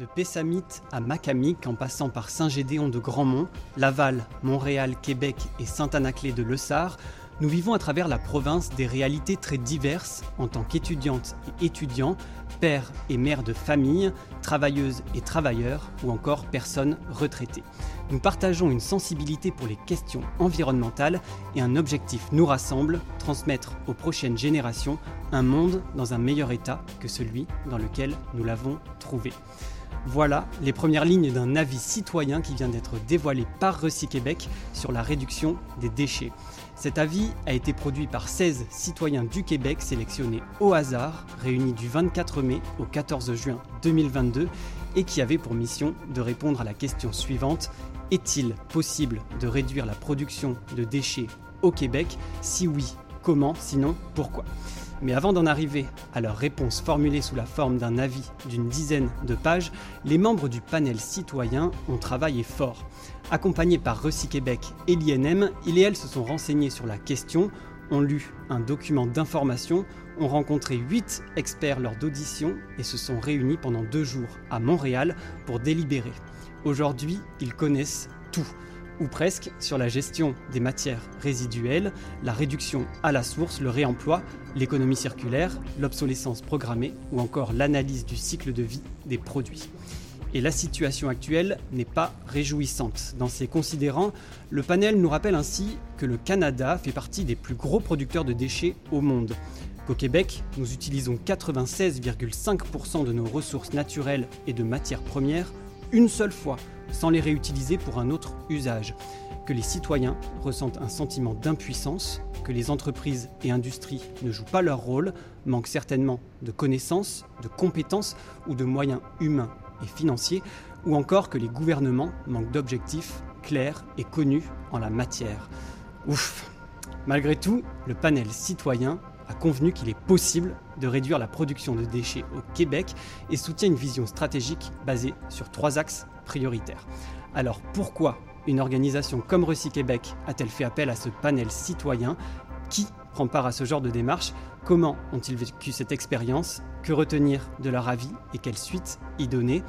De Pessamit à Macamic, en passant par Saint-Gédéon de Grandmont, Laval, Montréal, Québec et Saint-Anaclé de Lessard, nous vivons à travers la province des réalités très diverses en tant qu'étudiantes et étudiants, pères et mères de famille, travailleuses et travailleurs ou encore personnes retraitées. Nous partageons une sensibilité pour les questions environnementales et un objectif nous rassemble, transmettre aux prochaines générations un monde dans un meilleur état que celui dans lequel nous l'avons trouvé. Voilà les premières lignes d'un avis citoyen qui vient d'être dévoilé par Québec sur la réduction des déchets. Cet avis a été produit par 16 citoyens du Québec sélectionnés au hasard, réunis du 24 mai au 14 juin 2022 et qui avait pour mission de répondre à la question suivante. Est-il possible de réduire la production de déchets au Québec? Si oui, comment? Sinon, pourquoi? Mais avant d'en arriver à leur réponse formulée sous la forme d'un avis d'une dizaine de pages, les membres du panel citoyen ont travaillé fort. Accompagnés par Québec et l'INM, ils et elles se sont renseignés sur la question, ont lu un document d'information, ont rencontré 8 experts lors d'auditions et se sont réunis pendant deux jours à Montréal pour délibérer. Aujourd'hui, ils connaissent tout ou presque, sur la gestion des matières résiduelles, la réduction à la source, le réemploi, l'économie circulaire, l'obsolescence programmée ou encore l'analyse du cycle de vie des produits. Et la situation actuelle n'est pas réjouissante. Dans ses considérants, le panel nous rappelle ainsi que le Canada fait partie des plus gros producteurs de déchets au monde. Qu'au Québec, nous utilisons 96,5% de nos ressources naturelles et de matières premières une seule fois sans les réutiliser pour un autre usage, que les citoyens ressentent un sentiment d'impuissance, que les entreprises et industries ne jouent pas leur rôle, manquent certainement de connaissances, de compétences ou de moyens humains et financiers, ou encore que les gouvernements manquent d'objectifs clairs et connus en la matière. Ouf Malgré tout, le panel citoyen a convenu qu'il est possible de réduire la production de déchets au Québec et soutient une vision stratégique basée sur trois axes Alors pourquoi une organisation comme Recy Québec a-t-elle fait appel à ce panel citoyen Qui prend part à ce genre de démarche Comment ont-ils vécu cette expérience Que retenir de leur avis et quelle suite y donner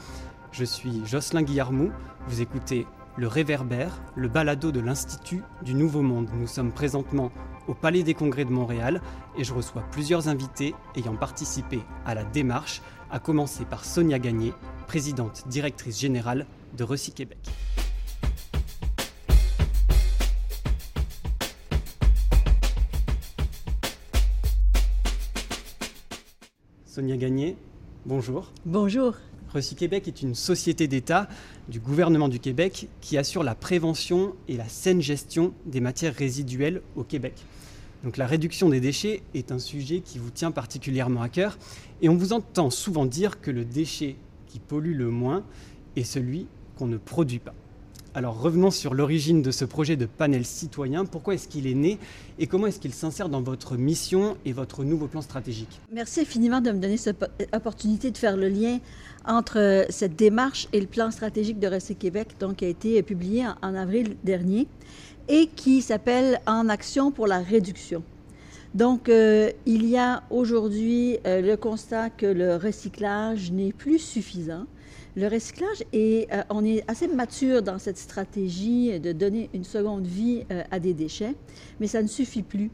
Je suis Jocelyn Guillarmou, vous écoutez Le Réverbère, le balado de l'Institut du Nouveau Monde. Nous sommes présentement au Palais des Congrès de Montréal et je reçois plusieurs invités ayant participé à la démarche, à commencer par Sonia Gagné, présidente directrice générale de Recy Québec. Sonia Gagné, bonjour. Bonjour. Recy Québec est une société d'État du gouvernement du Québec qui assure la prévention et la saine gestion des matières résiduelles au Québec. Donc la réduction des déchets est un sujet qui vous tient particulièrement à cœur et on vous entend souvent dire que le déchet qui pollue le moins est celui qu'on ne produit pas. Alors revenons sur l'origine de ce projet de panel citoyen. Pourquoi est-ce qu'il est né et comment est-ce qu'il s'insère dans votre mission et votre nouveau plan stratégique? Merci infiniment de me donner cette opportunité de faire le lien entre euh, cette démarche et le plan stratégique de Recé Québec, donc, qui a été publié en, avril dernier et qui s'appelle En action pour la réduction. Donc, euh, il y a aujourd'hui euh, le constat que le recyclage n'est plus suffisant le recyclage, euh, on est assez mature dans cette stratégie de donner une seconde vie à des déchets, mais ça ne suffit plus.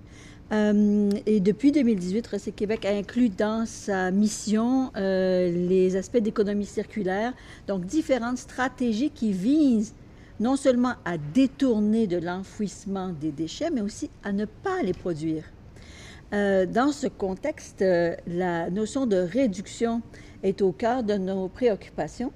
Et depuis 2018, Recyc Québec a inclus dans sa mission les aspects d'économie circulaire, donc différentes stratégies qui visent non seulement à détourner de l'enfouissement des déchets, mais aussi à ne pas les produire. Dans ce contexte, la notion de réduction est au cœur de nos préoccupations.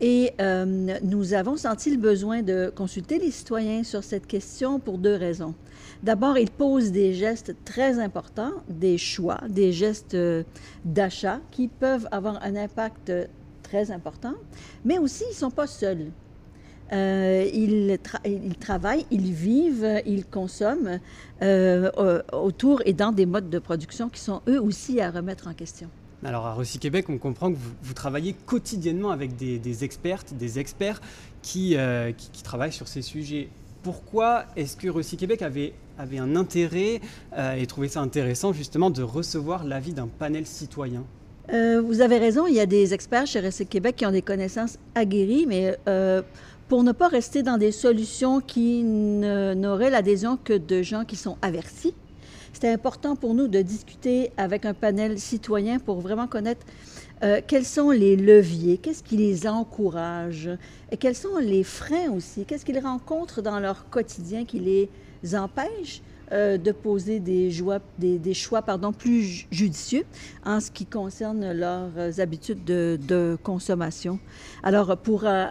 Et euh, nous avons senti le besoin de consulter les citoyens sur cette question pour deux raisons. D'abord, ils posent des gestes très importants, des choix, des gestes euh, d'achat qui peuvent avoir un impact très important, mais aussi ils ne sont pas seuls. Euh, ils, ils, travaillent, ils vivent, ils consomment autour et dans des modes de production qui sont eux aussi à remettre en question. Alors à Recy Québec, on comprend que vous, travaillez quotidiennement avec des, expertes, des experts euh, qui, travaillent sur ces sujets. Pourquoi est-ce que Recy Québec avait, avait un intérêt euh, et trouvait ça intéressant justement de recevoir l'avis d'un panel citoyen? Euh, vous avez raison, il y a des experts chez RSC Québec qui ont des connaissances aguerries, mais euh, pour ne pas rester dans des solutions qui n'auraient l'adhésion que de gens qui sont avertis, c'était important pour nous de discuter avec un panel citoyen pour vraiment connaître euh, quels sont les leviers, qu'est-ce qui les encourage et quels sont les freins aussi, qu'est-ce qu'ils rencontrent dans leur quotidien qui les empêche euh, de poser des, des, choix pardon, plus judicieux en ce qui concerne leurs habitudes de, consommation. Alors, pour euh,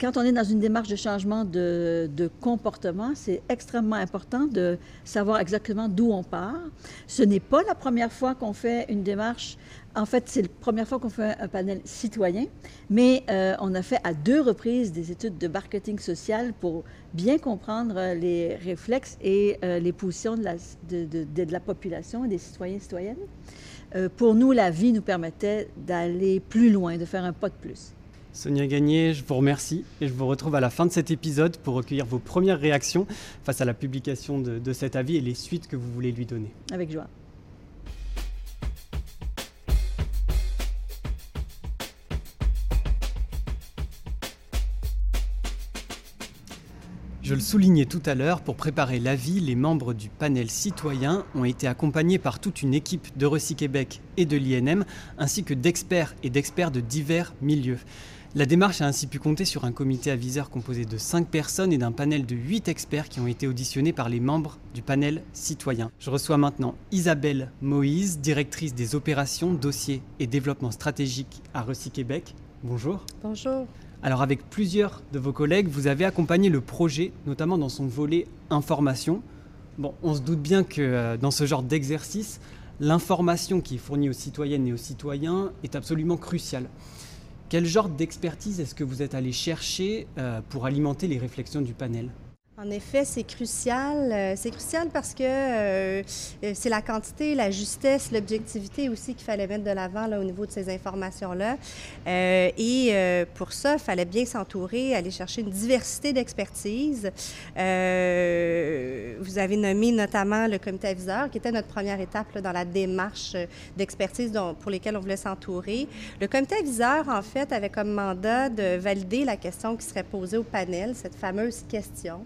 quand on est dans une démarche de changement de, comportement, c'est extrêmement important de savoir exactement d'où on part. Ce n'est pas la première fois qu'on fait une démarche. En fait, c'est la première fois qu'on fait un panel citoyen, mais euh, on a fait à deux reprises des études de marketing social pour bien comprendre les réflexes et euh, les positions de la, population et des citoyens et citoyennes. Euh, pour nous, la vie nous permettait d'aller plus loin, de faire un pas de plus. Sonia Gagné, je vous remercie et je vous retrouve à la fin de cet épisode pour recueillir vos premières réactions face à la publication de, cet avis et les suites que vous voulez lui donner. Avec joie. Je le soulignais tout à l'heure, pour préparer l'avis, les membres du panel citoyen ont été accompagnés par toute une équipe de Recy Québec et de l'INM, ainsi que d'experts et d'experts de divers milieux. La démarche a ainsi pu compter sur un comité aviseur composé de 5 personnes et d'un panel de 8 experts qui ont été auditionnés par les membres du panel citoyen. Je reçois maintenant Isabelle Moïse, directrice des opérations, dossiers et développement stratégique à Recy Québec. Bonjour. Bonjour. Alors avec plusieurs de vos collègues, vous avez accompagné le projet, notamment dans son volet information. Bon, on se doute bien que euh, dans ce genre d'exercice, l'information qui est fournie aux citoyennes et aux citoyens est absolument cruciale. Quel genre d'expertise est-ce que vous êtes allé chercher euh, pour alimenter les réflexions du panel? En effet, c'est crucial. Euh, c'est crucial parce que euh, euh, c'est la quantité, la justesse, l'objectivité aussi qu'il fallait mettre de l'avant au niveau de ces informations-là. et pour ça, il fallait bien s'entourer, aller chercher une diversité d'expertise. vous avez nommé notamment le comité aviseur, qui était notre première étape dans la démarche d'expertise pour lesquelles on voulait s'entourer. Le comité aviseur, en fait, avait comme mandat de valider la question qui serait posée au panel, cette fameuse question.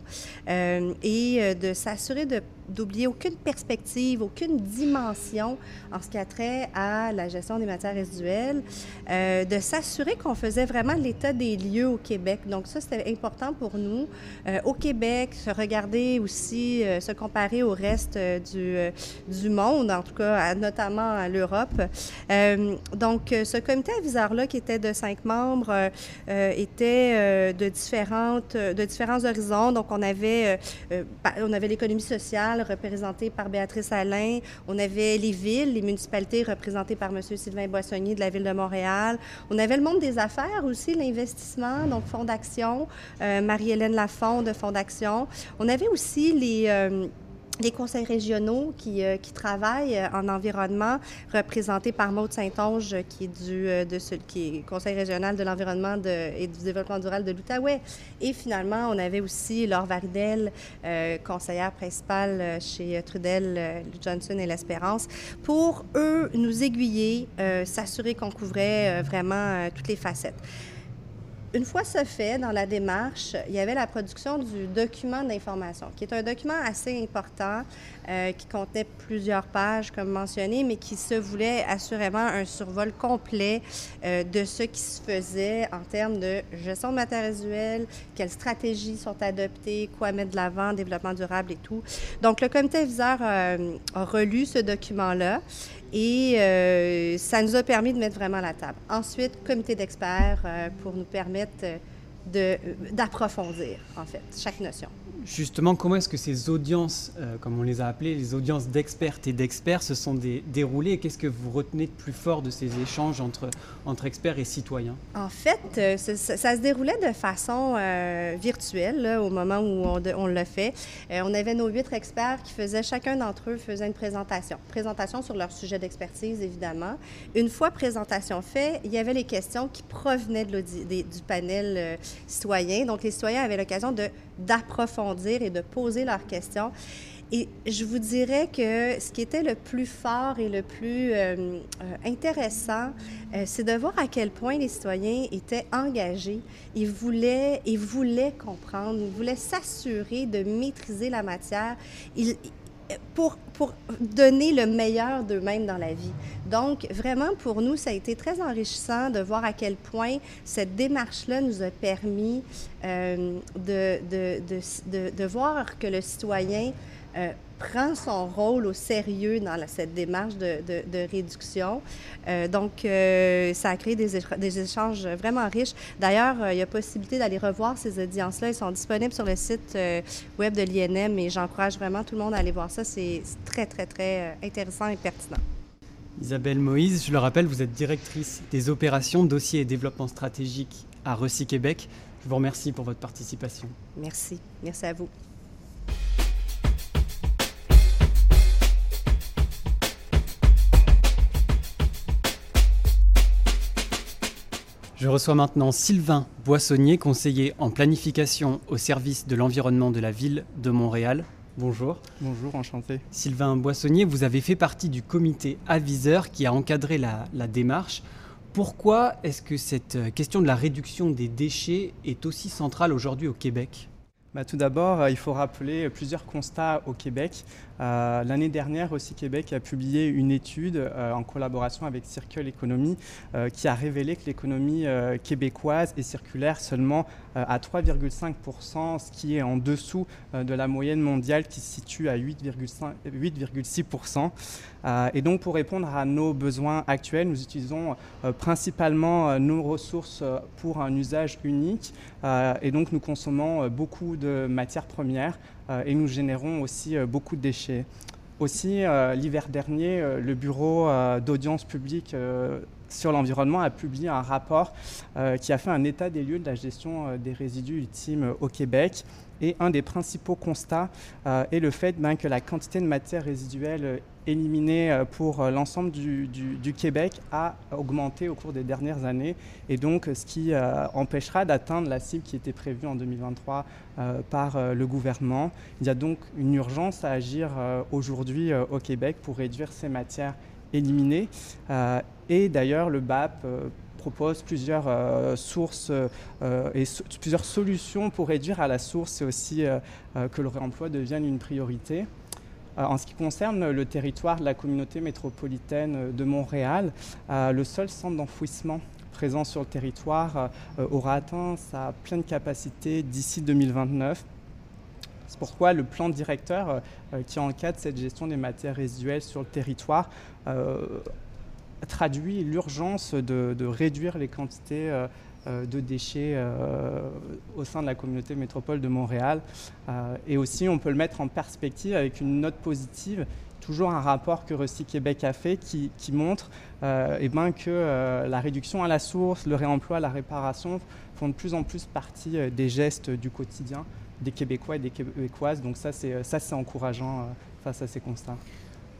Euh, et euh, de s'assurer de d'oublier aucune perspective, aucune dimension en ce qui a trait à la gestion des matières résiduelles, euh, de s'assurer qu'on faisait vraiment l'état des lieux au Québec. Donc ça, c'était important pour nous. Euh, au Québec, se regarder aussi, euh, se comparer au reste du, monde, en tout cas, notamment à l'Europe. donc ce comité aviseur-là, qui était de cinq membres, était de, différentes, de différents horizons. Donc on avait, on avait l'économie sociale, représentée par Béatrice Alain. On avait les villes, les municipalités représentées par M. Sylvain Boissonnier de la Ville de Montréal. On avait le monde des affaires aussi, l'investissement, donc Fonds d'action, euh, Marie-Hélène Lafont de Fonds d'action. On avait aussi les... Euh, les conseils régionaux qui, euh, qui, travaillent euh, en environnement, représentés par Maude Saint-Onge, qui est du euh, de ce, qui est conseil régional de l'environnement et du développement durable de l'Outaouais. Et finalement, on avait aussi Laure Varidel, conseillère principale chez Trudel, Johnson et l'Espérance, pour eux nous aiguiller, s'assurer qu'on couvrait vraiment toutes les facettes. Une fois ce fait, dans la démarche, il y avait la production du document d'information, qui est un document assez important, euh, qui contenait plusieurs pages, comme mentionné, mais qui se voulait assurément un survol complet euh, de ce qui se faisait en termes de gestion de matières résiduelles, quelles stratégies sont adoptées, quoi mettre de l'avant, développement durable et tout. Donc, le comité viseur euh, a relu ce document-là et euh, ça nous a permis de mettre vraiment la table. Ensuite, comité d'experts euh, pour nous permettre d'approfondir, en fait, chaque notion. Justement, comment est-ce que ces audiences, euh, comme on les a appelées, les audiences d'expertes et d'experts, se sont déroulées Qu'est-ce que vous retenez de plus fort de ces échanges entre, experts et citoyens? En fait, euh, ça, se déroulait de façon euh, virtuelle au moment où on, l'a fait. on avait nos huit experts qui faisaient, chacun d'entre eux faisait une présentation. Présentation sur leur sujet d'expertise, évidemment. Une fois présentation faite, il y avait les questions qui provenaient de du panel citoyen. Donc, les citoyens avaient l'occasion d'approfondir et de poser leurs questions. Et je vous dirais que ce qui était le plus fort et le plus euh, intéressant, c'est de voir à quel point les citoyens étaient engagés. Ils voulaient, ils voulaient comprendre, ils voulaient s'assurer de maîtriser la matière. Pour, pour donner le meilleur d'eux-mêmes dans la vie. Donc, vraiment, pour nous, ça a été très enrichissant de voir à quel point cette démarche-là nous a permis euh, de, de, de, de, voir que le citoyen euh, prend son rôle au sérieux dans cette démarche de, de réduction. Euh, donc, euh, ça a créé des, des, échanges vraiment riches. D'ailleurs, il y a possibilité d'aller revoir ces audiences-là. Ils sont disponibles sur le site web de l'INM et j'encourage vraiment tout le monde à aller voir ça. C'est très, très, très intéressant et pertinent. Isabelle Moïse, je le rappelle, vous êtes directrice des opérations, dossiers et développement stratégique à Recy Québec. Je vous remercie pour votre participation. Merci. Merci à vous. Je reçois maintenant Sylvain Boissonnier, conseiller en planification au service de l'environnement de la ville de Montréal. Bonjour. Bonjour, enchanté. Sylvain Boissonnier, vous avez fait partie du comité aviseur qui a encadré la, la démarche. Pourquoi est-ce que cette question de la réduction des déchets est aussi centrale aujourd'hui au Québec? Bah, tout d'abord, euh, il faut rappeler plusieurs constats au Québec. Euh, l'année dernière, aussi Québec a publié une étude euh, en collaboration avec Circle Economy qui a révélé que l'économie québécoise est circulaire seulement à 3,5%, ce qui est en dessous de la moyenne mondiale qui se situe à 8,6%. et donc, pour répondre à nos besoins actuels, nous utilisons principalement nos ressources pour un usage unique. et donc, nous consommons beaucoup de matières premières euh, et nous générons aussi euh, beaucoup de déchets. Aussi, euh, l'hiver dernier, le Bureau d'audience publique sur l'environnement a publié un rapport qui a fait un état des lieux de la gestion des résidus ultimes au Québec. Et un des principaux constats est le fait ben, que la quantité de matières résiduelles éliminé euh, pour euh, l'ensemble du, Québec a augmenté au cours des dernières années et donc ce qui euh, empêchera d'atteindre la cible qui était prévue en 2023 par le gouvernement. Il y a donc une urgence à agir aujourd'hui au Québec pour réduire ces matières éliminées et d'ailleurs le BAP propose plusieurs sources et plusieurs solutions pour réduire à la source et aussi que le réemploi devienne une priorité. Euh, en ce qui concerne le territoire de la communauté métropolitaine de Montréal, euh, le seul centre d'enfouissement présent sur le territoire euh, aura atteint sa pleine capacité d'ici 2029. C'est pourquoi le plan directeur qui encadre cette gestion des matières résiduelles sur le territoire traduit l'urgence de, réduire les quantités euh, de déchets euh, au sein de la communauté métropole de Montréal. Euh, et aussi, on peut le mettre en perspective avec une note positive toujours un rapport que Recy Québec a fait qui, montre eh ben, que la réduction à la source, le réemploi, la réparation font de plus en plus partie des gestes du quotidien des Québécois et des Québécoises. Donc ça, c'est encourageant face à ces constats.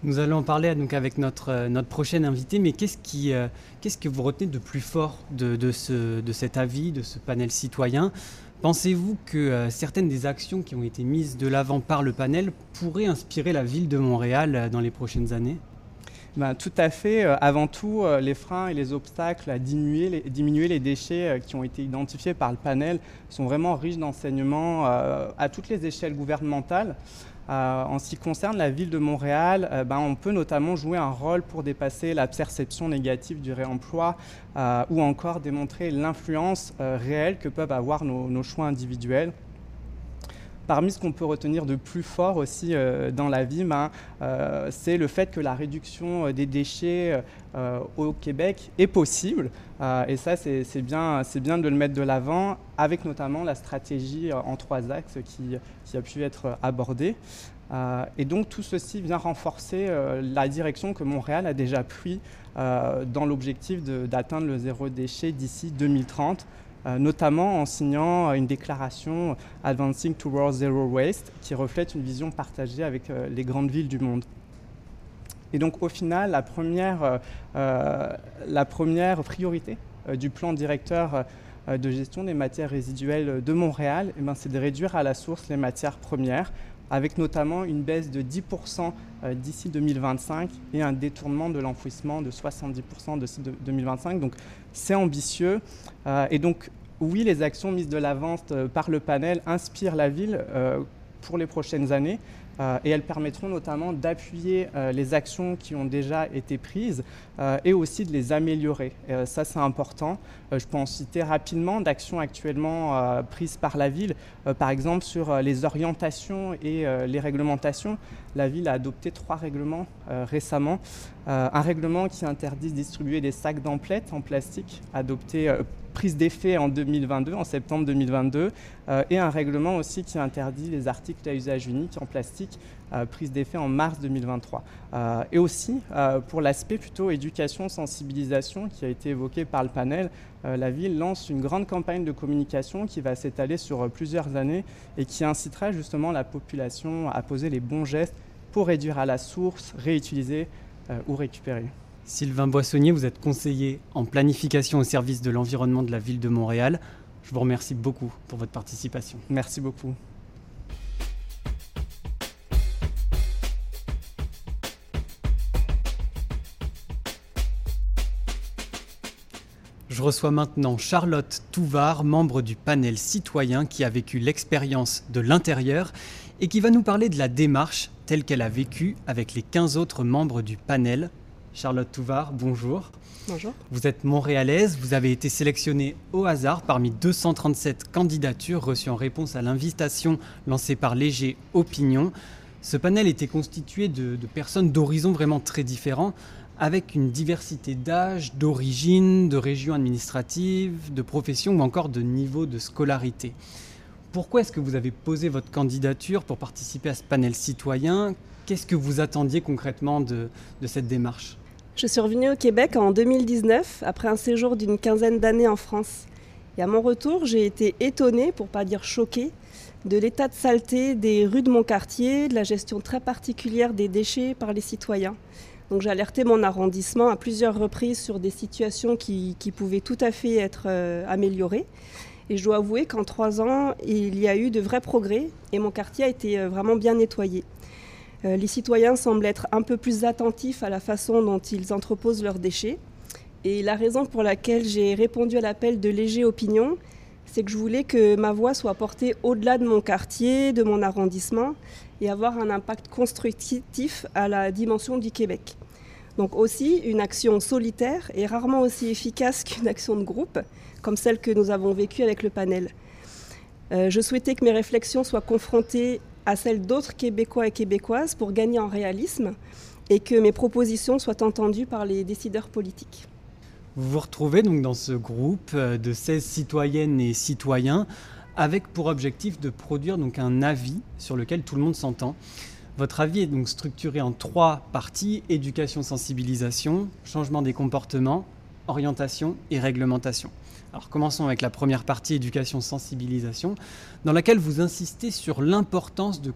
Nous allons en parler donc avec notre, euh, notre prochaine invité, mais euh, qu'est-ce que vous retenez de plus fort de, de, ce, de cet avis, de ce panel citoyen? Pensez-vous que euh, certaines des actions qui ont été mises de l'avant par le panel pourraient inspirer la ville de Montréal dans les prochaines années? Ben, tout à fait. Avant tout, les freins et les obstacles à diminuer les, diminuer les déchets qui ont été identifiés par le panel sont vraiment riches d'enseignements à toutes les échelles gouvernementales. Euh, en ce qui concerne la ville de Montréal, euh, ben, on peut notamment jouer un rôle pour dépasser la perception négative du réemploi euh, ou encore démontrer l'influence réelle que peuvent avoir nos choix individuels. Parmi ce qu'on peut retenir de plus fort aussi euh, dans la vie, ben, euh, c'est le fait que la réduction euh, des déchets au Québec est possible. et ça, c'est bien, de le mettre de l'avant, avec notamment la stratégie en trois axes qui, qui a pu être abordée. et donc tout ceci vient renforcer la direction que Montréal a déjà pris dans l'objectif d'atteindre le zéro déchet d'ici 2030. Euh, notamment en signant une déclaration Advancing Towards Zero Waste qui reflète une vision partagée avec euh, les grandes villes du monde. Et donc au final, la première, euh, la première priorité du plan directeur de gestion des matières résiduelles de Montréal, eh ben, c'est de réduire à la source les matières premières avec notamment une baisse de 10% d'ici 2025 et un détournement de l'enfouissement de 70% d'ici 2025. Donc c'est ambitieux. et donc oui, les actions mises de l'avance par le panel inspirent la ville pour les prochaines années. Euh, et elles permettront notamment d'appuyer euh, les actions qui ont déjà été prises euh, et aussi de les améliorer. ça, c'est important. je peux en citer rapidement d'actions actuellement prises par la ville, par exemple sur les orientations et les réglementations. La ville a adopté trois règlements récemment. un règlement qui interdit de distribuer des sacs d'emplettes en plastique, adopté prise d'effet en 2022, en septembre 2022, euh, et un règlement aussi qui interdit les articles à usage unique en plastique, euh, prise d'effet en mars 2023. Euh, et aussi, pour l'aspect plutôt éducation, sensibilisation qui a été évoqué par le panel, la ville lance une grande campagne de communication qui va s'étaler sur plusieurs années et qui incitera justement la population à poser les bons gestes pour réduire à la source, réutiliser ou récupérer. Sylvain Boissonnier, vous êtes conseiller en planification au service de l'environnement de la ville de Montréal. Je vous remercie beaucoup pour votre participation. Merci beaucoup. Reçois maintenant Charlotte Touvard, membre du panel citoyen qui a vécu l'expérience de l'intérieur et qui va nous parler de la démarche telle qu'elle a vécue avec les 15 autres membres du panel Charlotte Touvard, bonjour. Bonjour. Vous êtes montréalaise, vous avez été sélectionnée au hasard parmi 237 candidatures reçues en réponse à l'invitation lancée par Léger Opinion. Ce panel était constitué de, personnes d'horizons vraiment très différents, avec une diversité d'âge, d'origine, de régions administratives, de professions ou encore de niveau de scolarité. Pourquoi est-ce que vous avez posé votre candidature pour participer à ce panel citoyen? Qu'est-ce que vous attendiez concrètement de cette démarche? Je suis revenue au Québec en 2019 après un séjour d'une quinzaine d'années en France. Et à mon retour, j'ai été étonnée, pour pas dire choquée, de l'état de saleté des rues de mon quartier, de la gestion très particulière des déchets par les citoyens. Donc j'ai alerté mon arrondissement à plusieurs reprises sur des situations qui, pouvaient tout à fait être euh, améliorées. Et je dois avouer qu'en trois ans, il y a eu de vrais progrès et mon quartier a été euh, vraiment bien nettoyé. Euh, les citoyens semblent être un peu plus attentifs à la façon dont ils entreposent leurs déchets. Et la raison pour laquelle j'ai répondu à l'appel de Léger Opinion, c'est que je voulais que ma voix soit portée au-delà de mon quartier, de mon arrondissement, et avoir un impact constructif à la dimension du Québec. Donc aussi, une action solitaire est rarement aussi efficace qu'une action de groupe, comme celle que nous avons vécue avec le panel. Euh, je souhaitais que mes réflexions soient confrontées à celles d'autres Québécois et Québécoises pour gagner en réalisme et que mes propositions soient entendues par les décideurs politiques. Vous vous retrouvez donc dans ce groupe euh, de 16 citoyennes et citoyens avec pour objectif de produire donc un avis sur lequel tout le monde s'entend. Votre avis est donc structuré en trois parties éducation, sensibilisation, changement des comportements, orientation et réglementation. Alors commençons avec la première partie, éducation, sensibilisation, dans laquelle vous insistez sur l'importance de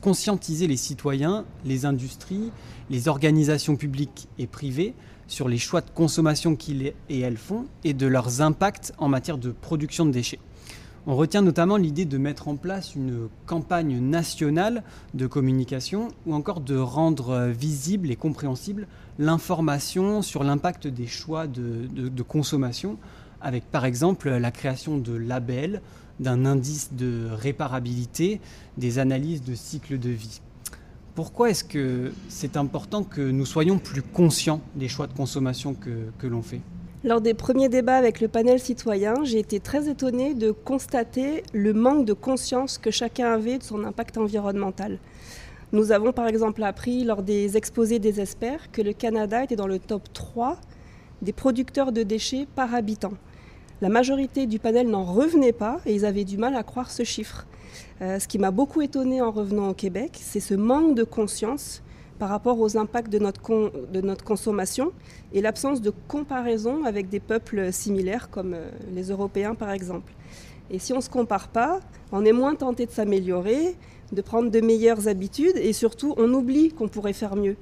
conscientiser les citoyens, les industries, les organisations publiques et privées sur les choix de consommation qu'ils et elles font et de leurs impacts en matière de production de déchets. On retient notamment l'idée de mettre en place une campagne nationale de communication ou encore de rendre visible et compréhensible l'information sur l'impact des choix de consommation avec par exemple la création de labels, d'un indice de réparabilité, des analyses de cycle de vie. Pourquoi est-ce que c'est important que nous soyons plus conscients des choix de consommation que, que l'on fait? Lors des premiers débats avec le panel citoyen, j'ai été très étonnée de constater le manque de conscience que chacun avait de son impact environnemental. Nous avons par exemple appris lors des exposés des experts que le Canada était dans le top 3 des producteurs de déchets par habitant. La majorité du panel n'en revenait pas et ils avaient du mal à croire ce chiffre. Euh, ce qui m'a beaucoup étonné en revenant au Québec, c'est ce manque de conscience par rapport aux impacts de notre, consommation et l'absence de comparaison avec des peuples similaires comme euh, les Européens par exemple. Et si on ne se compare pas, on est moins tenté de s'améliorer, de prendre de meilleures habitudes et surtout on oublie qu'on pourrait faire mieux.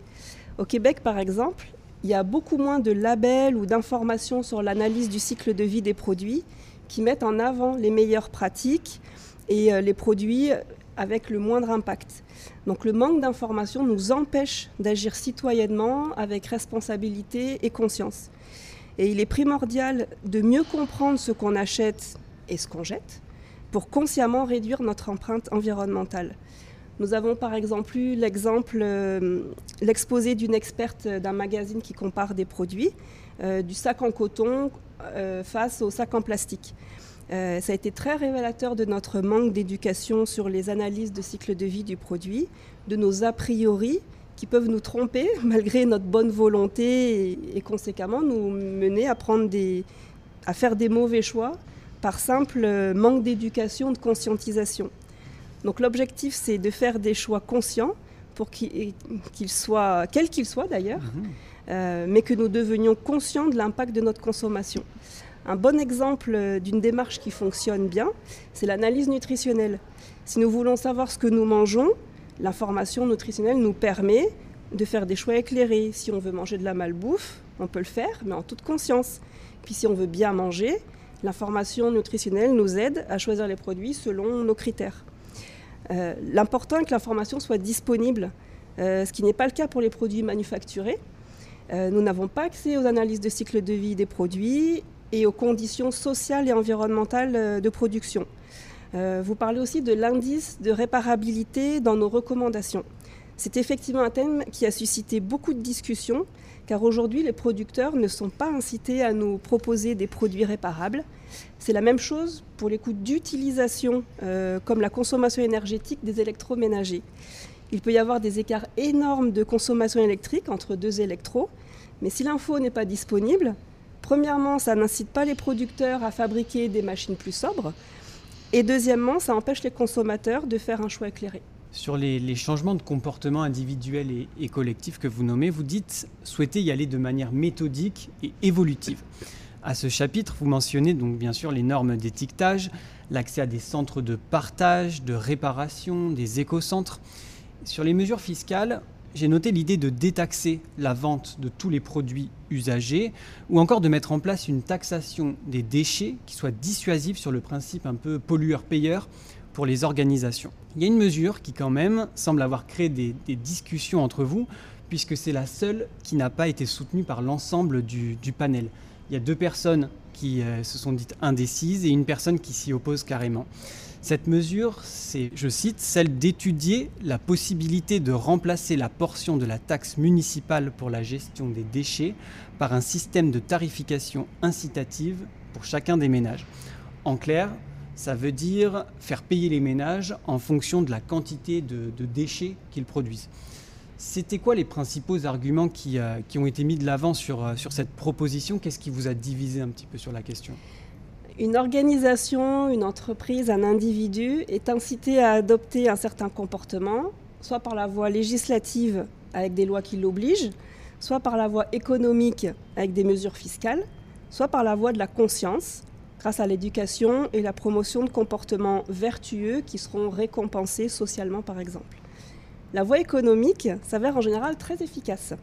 Au Québec par exemple, il y a beaucoup moins de labels ou d'informations sur l'analyse du cycle de vie des produits qui mettent en avant les meilleures pratiques et euh, les produits avec le moindre impact. Donc le manque d'information nous empêche d'agir citoyennement avec responsabilité et conscience. Et il est primordial de mieux comprendre ce qu'on achète et ce qu'on jette pour consciemment réduire notre empreinte environnementale. Nous avons par exemple eu l'exemple, euh, l'exposé d'une experte d'un magazine qui compare des produits, euh, du sac en coton euh, face au sac en plastique. Ça a été très révélateur de notre manque d'éducation sur les analyses de cycle de vie du produit, de nos a priori qui peuvent nous tromper malgré notre bonne volonté et, conséquemment nous mener à, prendre des, à faire des mauvais choix par simple manque d'éducation, de conscientisation. Donc l'objectif, c'est de faire des choix conscients pour qu'ils soient, quels qu'ils soient d'ailleurs, mhm. euh, mais que nous devenions conscients de l'impact de notre consommation. Un bon exemple d'une démarche qui fonctionne bien, c'est l'analyse nutritionnelle. Si nous voulons savoir ce que nous mangeons, l'information nutritionnelle nous permet de faire des choix éclairés. Si on veut manger de la malbouffe, on peut le faire, mais en toute conscience. Puis si on veut bien manger, l'information nutritionnelle nous aide à choisir les produits selon nos critères. Euh, l'important est que l'information soit disponible, euh, ce qui n'est pas le cas pour les produits manufacturés. Euh, nous n'avons pas accès aux analyses de cycle de vie des produits et aux conditions sociales et environnementales de production. Euh, vous parlez aussi de l'indice de réparabilité dans nos recommandations. C'est effectivement un thème qui a suscité beaucoup de discussions, car aujourd'hui les producteurs ne sont pas incités à nous proposer des produits réparables. C'est la même chose pour les coûts d'utilisation, euh, comme la consommation énergétique des électroménagers. Il peut y avoir des écarts énormes de consommation électrique entre deux électros, mais si l'info n'est pas disponible, premièrement, ça n'incite pas les producteurs à fabriquer des machines plus sobres, et deuxièmement, ça empêche les consommateurs de faire un choix éclairé. Sur les, changements de comportement individuel et, et, collectif que vous nommez, vous dites souhaiter y aller de manière méthodique et évolutive. À ce chapitre, vous mentionnez donc bien sûr les normes d'étiquetage, l'accès à des centres de partage, de réparation, des écocentres. Sur les mesures fiscales, j'ai noté l'idée de détaxer la vente de tous les produits usagers ou encore de mettre en place une taxation des déchets qui soit dissuasive sur le principe un peu pollueur-payeur pour les organisations. Il y a une mesure qui quand même semble avoir créé des, discussions entre vous puisque c'est la seule qui n'a pas été soutenue par l'ensemble du, panel. Il y a deux personnes qui euh, se sont dites indécises et une personne qui s'y oppose carrément. Cette mesure, c'est, je cite, celle d'étudier la possibilité de remplacer la portion de la taxe municipale pour la gestion des déchets par un système de tarification incitative pour chacun des ménages. En clair, ça veut dire faire payer les ménages en fonction de la quantité de, déchets qu'ils produisent. C'était quoi les principaux arguments qui, euh, ont été mis de l'avant sur, euh, sur cette proposition? Qu'est-ce qui vous a divisé un petit peu sur la question? Une organisation, une entreprise, un individu est incité à adopter un certain comportement, soit par la voie législative avec des lois qui l'obligent, soit par la voie économique avec des mesures fiscales, soit par la voie de la conscience grâce à l'éducation et la promotion de comportements vertueux qui seront récompensés socialement par exemple. La voie économique s'avère en général très efficace.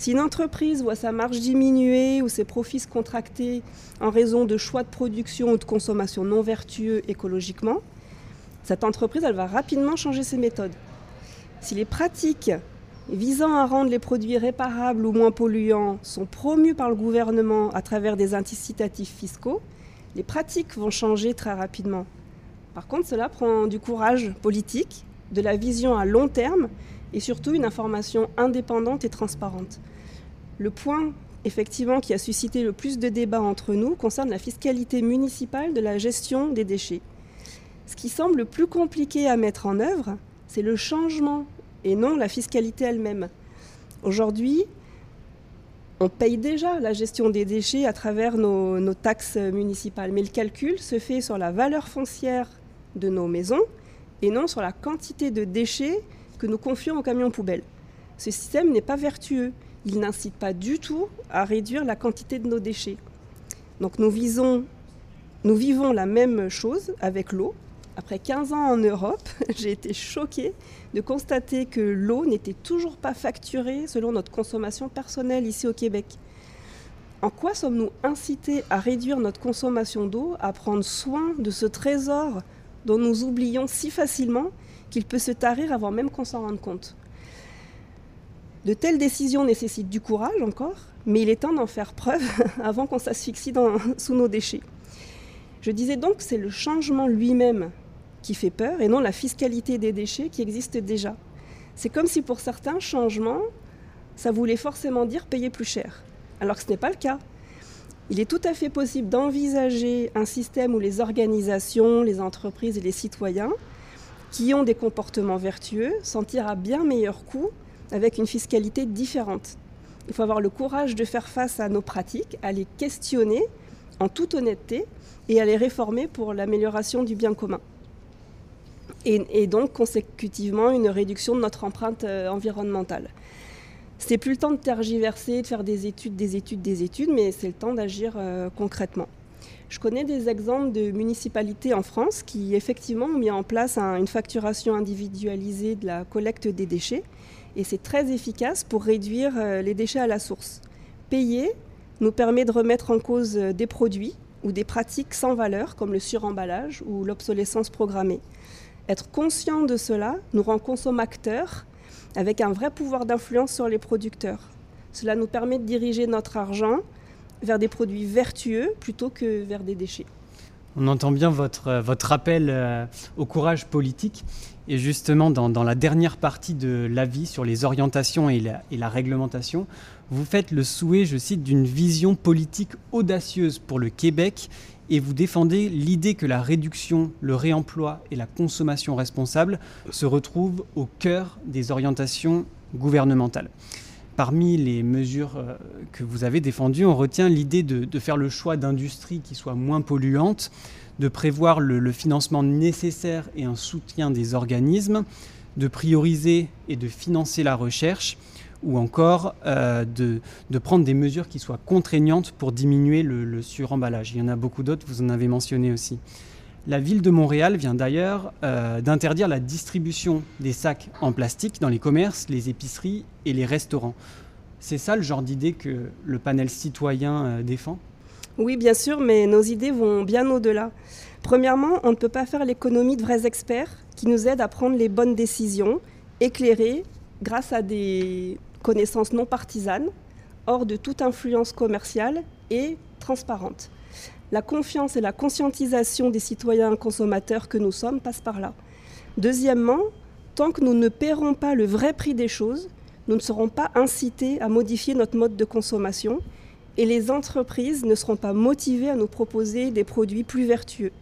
Si une entreprise voit sa marge diminuer ou ses profits se contracter en raison de choix de production ou de consommation non vertueux écologiquement, cette entreprise elle va rapidement changer ses méthodes. Si les pratiques visant à rendre les produits réparables ou moins polluants sont promues par le gouvernement à travers des incitatifs fiscaux, les pratiques vont changer très rapidement. Par contre, cela prend du courage politique, de la vision à long terme et surtout une information indépendante et transparente. Le point effectivement qui a suscité le plus de débats entre nous concerne la fiscalité municipale de la gestion des déchets. Ce qui semble plus compliqué à mettre en œuvre, c'est le changement et non la fiscalité elle-même. Aujourd'hui, on paye déjà la gestion des déchets à travers nos, nos, taxes municipales, mais le calcul se fait sur la valeur foncière de nos maisons et non sur la quantité de déchets que nous confions aux camions poubelles. Ce système n'est pas vertueux. Il n'incite pas du tout à réduire la quantité de nos déchets. Donc nous, vivons la même chose avec l'eau. Après 15 ans en Europe, j'ai été choquée de constater que l'eau n'était toujours pas facturée selon notre consommation personnelle ici au Québec. En quoi sommes-nous incités à réduire notre consommation d'eau, à prendre soin de ce trésor dont nous oublions si facilement qu'il peut se tarir avant même qu'on s'en rende compte. De telles décisions nécessitent du courage encore, mais il est temps d'en faire preuve avant qu'on s'asphyxie sous nos déchets. Je disais donc que c'est le changement lui-même qui fait peur et non la fiscalité des déchets qui existe déjà. C'est comme si pour certains changements, ça voulait forcément dire payer plus cher, alors que ce n'est pas le cas. Il est tout à fait possible d'envisager un système où les organisations, les entreprises et les citoyens qui ont des comportements vertueux s'en tirent à bien meilleur coût avec une fiscalité différente. Il faut avoir le courage de faire face à nos pratiques, à les questionner en toute honnêteté et à les réformer pour l'amélioration du bien commun. Et, donc consécutivement une réduction de notre empreinte euh, environnementale. C'est plus le temps de tergiverser, de faire des études, des études, des études, mais c'est le temps d'agir euh, concrètement. Je connais des exemples de municipalités en France qui effectivement ont mis en place une facturation individualisée de la collecte des déchets et c'est très efficace pour réduire euh, les déchets à la source. Payer nous permet de remettre en cause euh, des produits ou des pratiques sans valeur comme le suremballage ou l'obsolescence programmée. Être conscient de cela nous rend consommateurs avec un vrai pouvoir d'influence sur les producteurs. Cela nous permet de diriger notre argent vers des produits vertueux plutôt que vers des déchets. On entend bien votre, euh, votre appel au courage politique. Et justement, dans, la dernière partie de l'avis sur les orientations et la, réglementation, vous faites le souhait, je cite, d'une vision politique audacieuse pour le Québec et vous défendez l'idée que la réduction, le réemploi et la consommation responsable se retrouvent au cœur des orientations gouvernementales. Parmi les mesures euh, que vous avez défendues, on retient l'idée de, faire le choix d'industries qui soient moins polluantes, de prévoir le, financement nécessaire et un soutien des organismes, de prioriser et de financer la recherche, ou encore euh, de, prendre des mesures qui soient contraignantes pour diminuer le, suremballage. Il y en a beaucoup d'autres, vous en avez mentionné aussi. La ville de Montréal vient d'ailleurs euh, d'interdire la distribution des sacs en plastique dans les commerces, les épiceries et les restaurants. C'est ça le genre d'idée que le panel citoyen euh, défend? Oui, bien sûr, mais nos idées vont bien au-delà. Premièrement, on ne peut pas faire l'économie de vrais experts qui nous aident à prendre les bonnes décisions, éclairées grâce à des connaissances non partisanes, hors de toute influence commerciale et transparente. La confiance et la conscientisation des citoyens consommateurs que nous sommes passent par là. Deuxièmement, tant que nous ne paierons pas le vrai prix des choses, nous ne serons pas incités à modifier notre mode de consommation et les entreprises ne seront pas motivées à nous proposer des produits plus vertueux.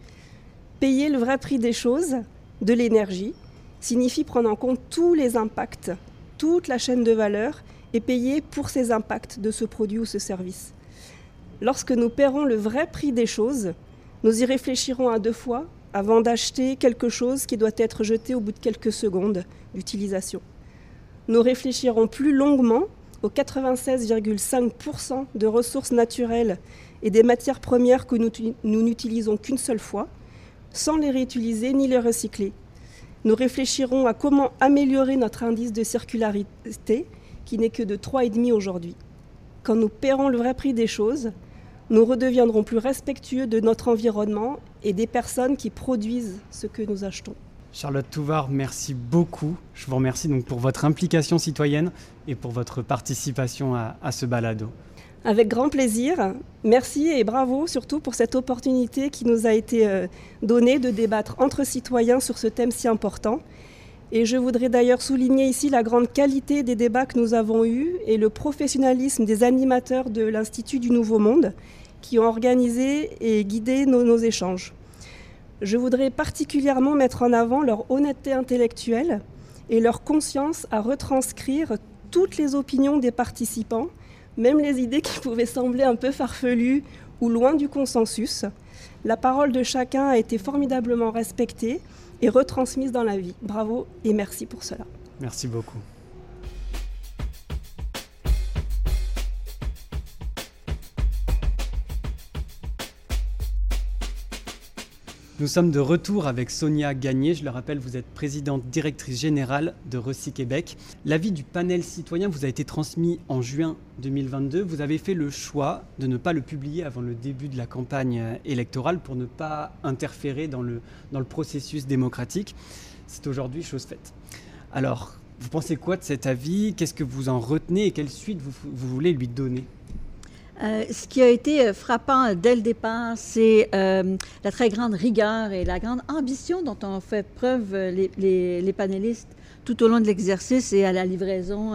Payer le vrai prix des choses, de l'énergie, signifie prendre en compte tous les impacts, toute la chaîne de valeur et payer pour ces impacts de ce produit ou ce service. Lorsque nous paierons le vrai prix des choses, nous y réfléchirons à deux fois avant d'acheter quelque chose qui doit être jeté au bout de quelques secondes d'utilisation. Nous réfléchirons plus longuement aux 96,5% de ressources naturelles et des matières premières que nous, n'utilisons qu'une seule fois, sans les réutiliser ni les recycler. Nous réfléchirons à comment améliorer notre indice de circularité, qui n'est que de 3,5 aujourd'hui. Quand nous paierons le vrai prix des choses, nous redeviendrons plus respectueux de notre environnement et des personnes qui produisent ce que nous achetons. Charlotte Touvard, merci beaucoup. Je vous remercie donc pour votre implication citoyenne et pour votre participation à, ce balado. Avec grand plaisir. Merci et bravo surtout pour cette opportunité qui nous a été euh, donnée de débattre entre citoyens sur ce thème si important. Et je voudrais d'ailleurs souligner ici la grande qualité des débats que nous avons eus et le professionnalisme des animateurs de l'Institut du Nouveau Monde qui ont organisé et guidé nos échanges. Je voudrais particulièrement mettre en avant leur honnêteté intellectuelle et leur conscience à retranscrire toutes les opinions des participants, même les idées qui pouvaient sembler un peu farfelues ou loin du consensus. La parole de chacun a été formidablement respectée et retransmise dans la vie. Bravo et merci pour cela. Merci beaucoup. Nous sommes de retour avec Sonia Gagné. Je le rappelle, vous êtes présidente directrice générale de Recy Québec. L'avis du panel citoyen vous a été transmis en juin 2022. Vous avez fait le choix de ne pas le publier avant le début de la campagne électorale pour ne pas interférer dans le, dans le processus démocratique. C'est aujourd'hui chose faite. Alors, vous pensez quoi de cet avis? Qu'est-ce que vous en retenez? Et quelle suite vous, voulez lui donner? Euh, ce qui a été euh, frappant dès le départ, c'est euh, la très grande rigueur et la grande ambition dont ont fait preuve les, panélistes tout au long de l'exercice et à la livraison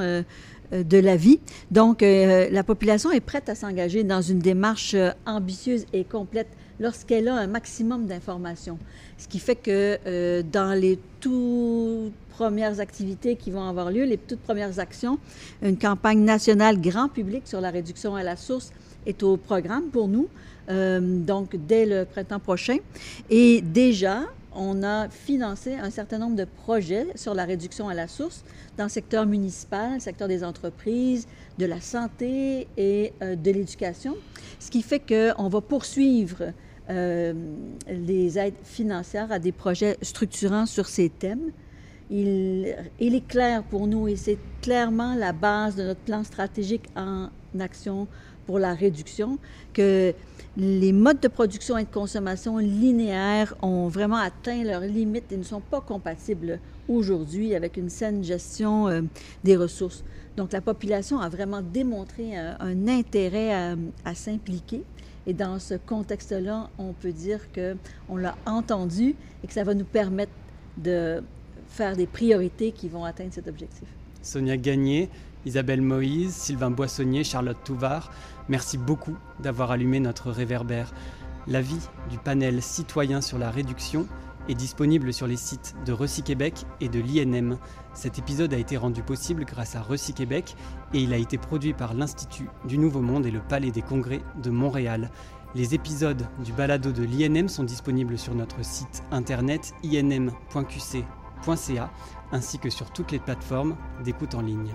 de la vie. Donc, la population est prête à s'engager dans une démarche ambitieuse et complète lorsqu'elle a un maximum d'informations. Ce qui fait que dans les tout premières activités qui vont avoir lieu, les toutes premières actions. Une campagne nationale grand public sur la réduction à la source est au programme pour nous, euh, donc dès le printemps prochain. Et déjà, on a financé un certain nombre de projets sur la réduction à la source dans le secteur municipal, le secteur des entreprises, de la santé et euh, de l'éducation, ce qui fait qu'on va poursuivre euh, les aides financières à des projets structurants sur ces thèmes. Il, est clair pour nous et c'est clairement la base de notre plan stratégique en action pour la réduction que les modes de production et de consommation linéaires ont vraiment atteint leurs limites et ne sont pas compatibles aujourd'hui avec une saine gestion euh, des ressources. Donc la population a vraiment démontré euh, un, intérêt à, à s'impliquer. Et dans ce contexte-là, on peut dire qu'on l'a entendu et que ça va nous permettre de faire des priorités qui vont atteindre cet objectif. Sonia Gagné, Isabelle Moïse, Sylvain Boissonnier, Charlotte Touvard, merci beaucoup d'avoir allumé notre réverbère. L'avis du panel citoyen sur la réduction est disponible sur les sites de Recy-Québec et de l'INM. Cet épisode a été rendu possible grâce à Recy-Québec et il a été produit par l'Institut du Nouveau Monde et le Palais des Congrès de Montréal. Les épisodes du balado de l'INM sont disponibles sur notre site internet inm.qc ainsi que sur toutes les plateformes d'écoute en ligne.